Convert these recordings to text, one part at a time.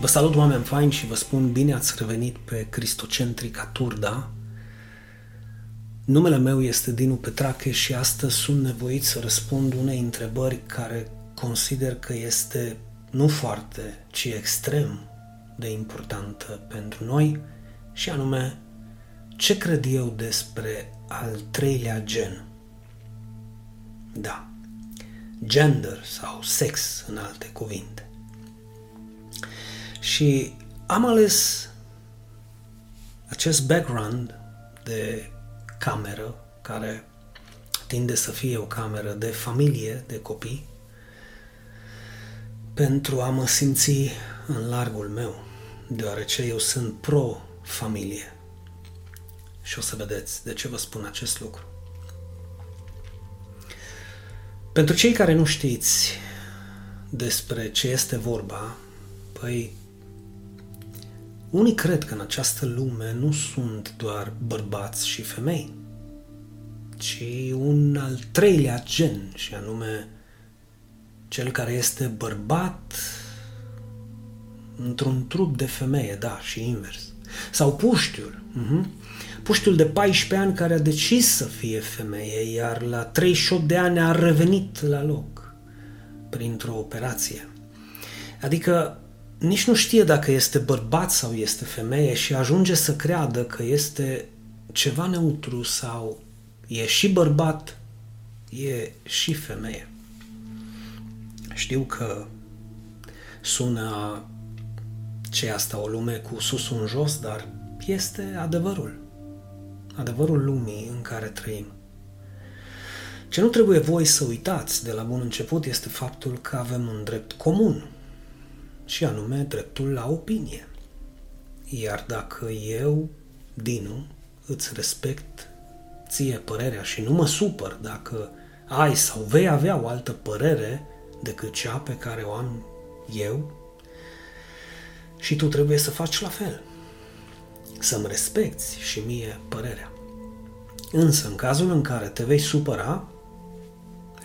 Vă salut, oameni faini, și vă spun bine ați revenit pe Cristocentrica Turda. Numele meu este Dinu Petrache și astăzi sunt nevoit să răspund unei întrebări care consider că este nu foarte, ci extrem de importantă pentru noi și anume ce cred eu despre al treilea gen. Da, gender sau sex în alte cuvinte. Și am ales acest background de cameră, care tinde să fie o cameră de familie, de copii, pentru a mă simți în largul meu, deoarece eu sunt pro-familie. Și o să vedeți de ce vă spun acest lucru. Pentru cei care nu știți despre ce este vorba, păi unii cred că în această lume nu sunt doar bărbați și femei, ci un al treilea gen, și anume cel care este bărbat într-un trup de femeie, da, și invers. Sau puștiul. Uh-huh. Puștiul de 14 ani care a decis să fie femeie, iar la 38 de ani a revenit la loc printr-o operație. Adică nici nu știe dacă este bărbat sau este femeie și ajunge să creadă că este ceva neutru sau e și bărbat, e și femeie. Știu că sună ce asta o lume cu sus în jos, dar este adevărul. Adevărul lumii în care trăim. Ce nu trebuie voi să uitați de la bun început este faptul că avem un drept comun, și anume dreptul la opinie. Iar dacă eu, Dinu, îți respect ție părerea și nu mă supăr dacă ai sau vei avea o altă părere decât cea pe care o am eu, și tu trebuie să faci la fel. Să-mi respecti și mie părerea. Însă, în cazul în care te vei supăra,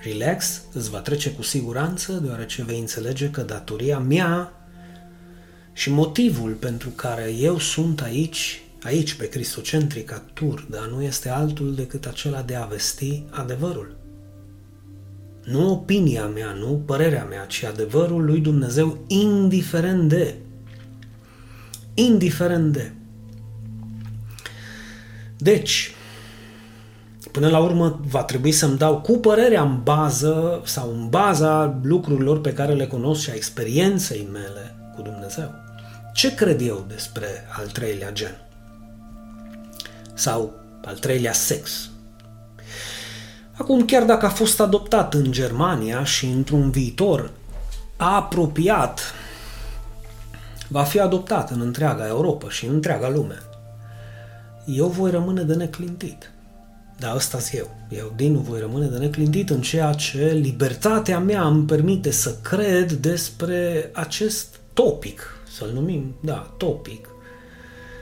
relax, îți va trece cu siguranță, deoarece vei înțelege că datoria mea și motivul pentru care eu sunt aici, aici pe Cristocentrica Tur, dar nu este altul decât acela de a vesti adevărul. Nu opinia mea, nu părerea mea, ci adevărul lui Dumnezeu, indiferent de. Indiferent de. Deci, Până la urmă va trebui să-mi dau cu părerea în bază sau în baza lucrurilor pe care le cunosc și a experienței mele cu Dumnezeu. Ce cred eu despre al treilea gen? Sau al treilea sex? Acum, chiar dacă a fost adoptat în Germania și într-un viitor apropiat, va fi adoptat în întreaga Europa și în întreaga lume, eu voi rămâne de neclintit. Da, ăsta eu. Eu, din nu voi rămâne de neclintit în ceea ce libertatea mea îmi permite să cred despre acest topic, să-l numim, da, topic,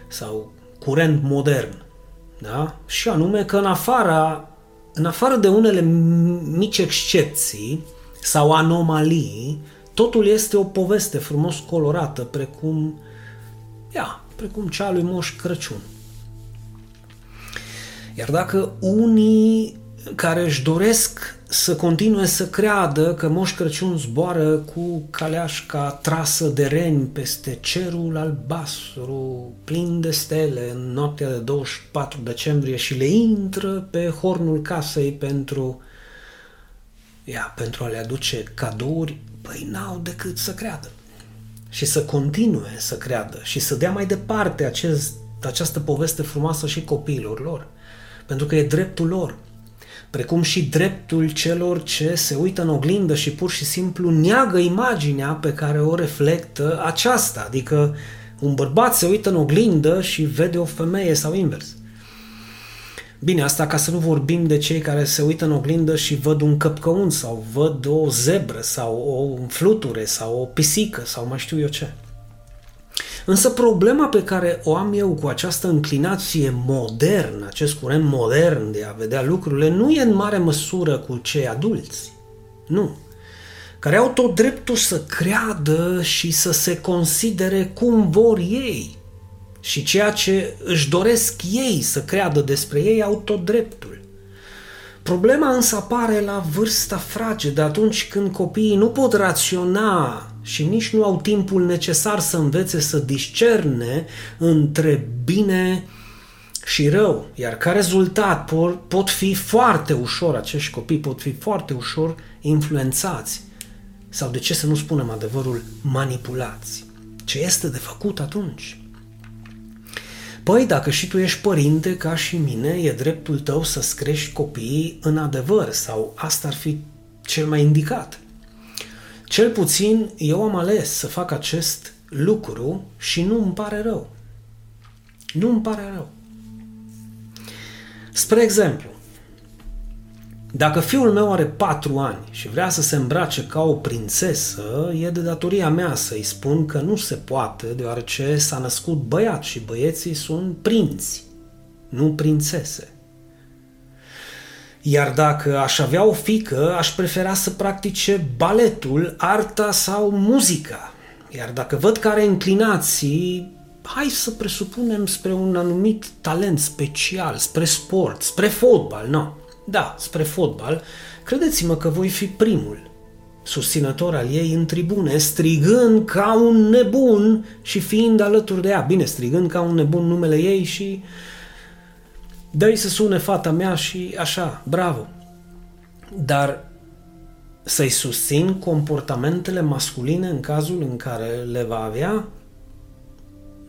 sau curent modern, da? Și anume că în afara, în afară de unele mici excepții sau anomalii, totul este o poveste frumos colorată, precum, ia, precum cea lui Moș Crăciun. Iar dacă unii care își doresc să continue să creadă că Moș Crăciun zboară cu caleașca trasă de reni peste cerul albastru, plin de stele, în noaptea de 24 decembrie și le intră pe hornul casei pentru, ia, pentru a le aduce cadouri, păi n-au decât să creadă. Și să continue să creadă și să dea mai departe acest, această poveste frumoasă și copiilor lor pentru că e dreptul lor. Precum și dreptul celor ce se uită în oglindă și pur și simplu neagă imaginea pe care o reflectă aceasta. Adică un bărbat se uită în oglindă și vede o femeie sau invers. Bine, asta ca să nu vorbim de cei care se uită în oglindă și văd un căpcăun sau văd o zebră sau o fluture sau o pisică sau mai știu eu ce. Însă problema pe care o am eu cu această înclinație modernă, acest curent modern de a vedea lucrurile, nu e în mare măsură cu cei adulți. Nu. care au tot dreptul să creadă și să se considere cum vor ei. Și ceea ce își doresc ei să creadă despre ei au tot dreptul. Problema însă apare la vârsta fragedă, atunci când copiii nu pot raționa și nici nu au timpul necesar să învețe să discerne între bine și rău. Iar ca rezultat pot, pot fi foarte ușor, acești copii pot fi foarte ușor influențați sau de ce să nu spunem adevărul, manipulați. Ce este de făcut atunci? Păi, dacă și tu ești părinte ca și mine, e dreptul tău să-ți crești copiii în adevăr sau asta ar fi cel mai indicat. Cel puțin eu am ales să fac acest lucru și nu îmi pare rău. Nu îmi pare rău. Spre exemplu, dacă fiul meu are patru ani și vrea să se îmbrace ca o prințesă, e de datoria mea să-i spun că nu se poate, deoarece s-a născut băiat și băieții sunt prinți, nu prințese. Iar dacă aș avea o fică, aș prefera să practice baletul, arta sau muzica. Iar dacă văd că are inclinații, hai să presupunem spre un anumit talent special, spre sport, spre fotbal, nu. No da, spre fotbal, credeți-mă că voi fi primul susținător al ei în tribune, strigând ca un nebun și fiind alături de ea. Bine, strigând ca un nebun numele ei și dă să sune fata mea și așa, bravo. Dar să-i susțin comportamentele masculine în cazul în care le va avea?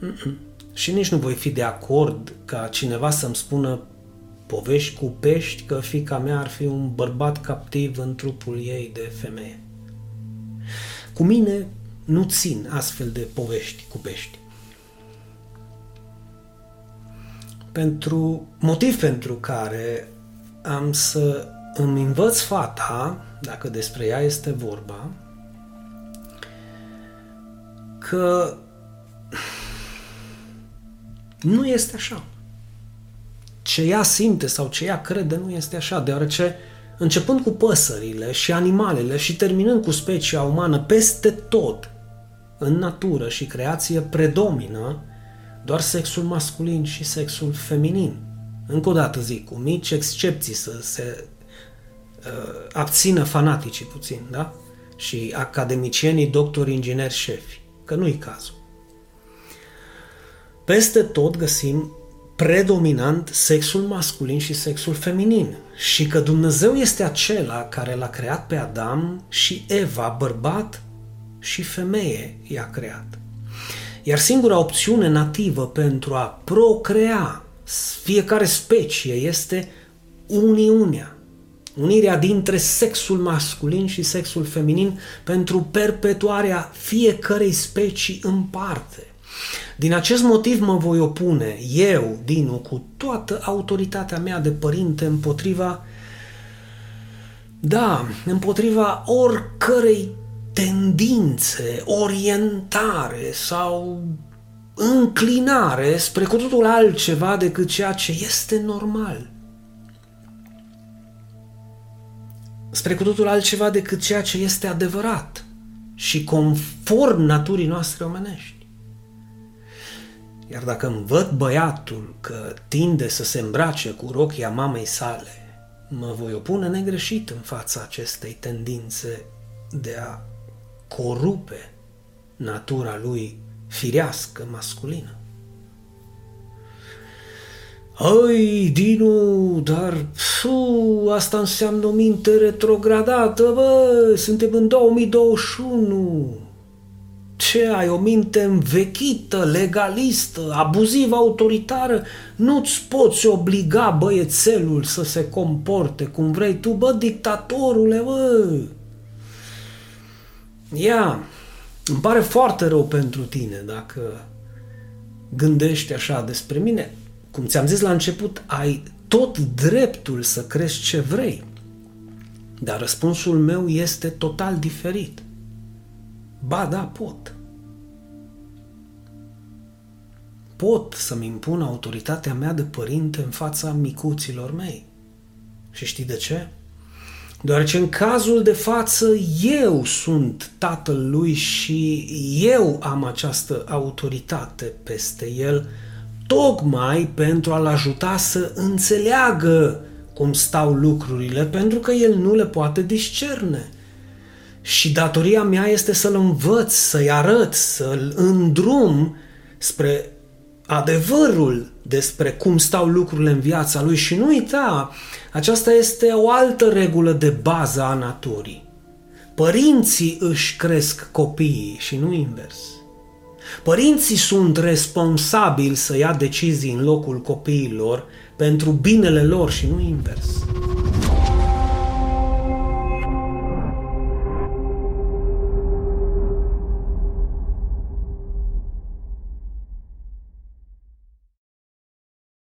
Mm-mm. Și nici nu voi fi de acord ca cineva să-mi spună povești cu pești că fica mea ar fi un bărbat captiv în trupul ei de femeie. Cu mine nu țin astfel de povești cu pești. Pentru motiv pentru care am să îmi învăț fata, dacă despre ea este vorba, că nu este așa. Ce ea simte sau ce ea crede nu este așa, deoarece începând cu păsările și animalele și terminând cu specia umană peste tot, în natură și creație predomină doar sexul masculin și sexul feminin. Încă o dată zic, cu mici excepții să se uh, abțină fanaticii puțin, da? Și academicienii, doctori, ingineri, șefi, că nu-i cazul. Peste tot găsim predominant sexul masculin și sexul feminin și că Dumnezeu este acela care l-a creat pe Adam și Eva, bărbat și femeie i-a creat. Iar singura opțiune nativă pentru a procrea fiecare specie este uniunea. Unirea dintre sexul masculin și sexul feminin pentru perpetuarea fiecărei specii în parte. Din acest motiv mă voi opune, eu, Dinu, cu toată autoritatea mea de părinte împotriva, da, împotriva oricărei tendințe, orientare sau înclinare spre cu totul altceva decât ceea ce este normal. Spre cu totul altceva decât ceea ce este adevărat și conform naturii noastre omenești. Iar dacă îmi văd băiatul că tinde să se îmbrace cu rochia mamei sale, mă voi opune negreșit în fața acestei tendințe de a corupe natura lui firească masculină. Ai, Dinu, dar fu, asta înseamnă o minte retrogradată, bă, suntem în 2021 ce ai o minte învechită, legalistă, abuzivă, autoritară, nu-ți poți obliga băiețelul să se comporte cum vrei tu, bă, dictatorule, bă. Ia, îmi pare foarte rău pentru tine dacă gândești așa despre mine. Cum ți-am zis la început, ai tot dreptul să crezi ce vrei. Dar răspunsul meu este total diferit. Ba da, pot. Pot să-mi impun autoritatea mea de părinte în fața micuților mei. Și știi de ce? Deoarece în cazul de față eu sunt tatăl lui și eu am această autoritate peste el, tocmai pentru a-l ajuta să înțeleagă cum stau lucrurile, pentru că el nu le poate discerne. Și datoria mea este să-l învăț, să-i arăt, să-l îndrum spre adevărul despre cum stau lucrurile în viața lui și nu uita, aceasta este o altă regulă de bază a naturii. Părinții își cresc copiii și nu invers. Părinții sunt responsabili să ia decizii în locul copiilor pentru binele lor și nu invers.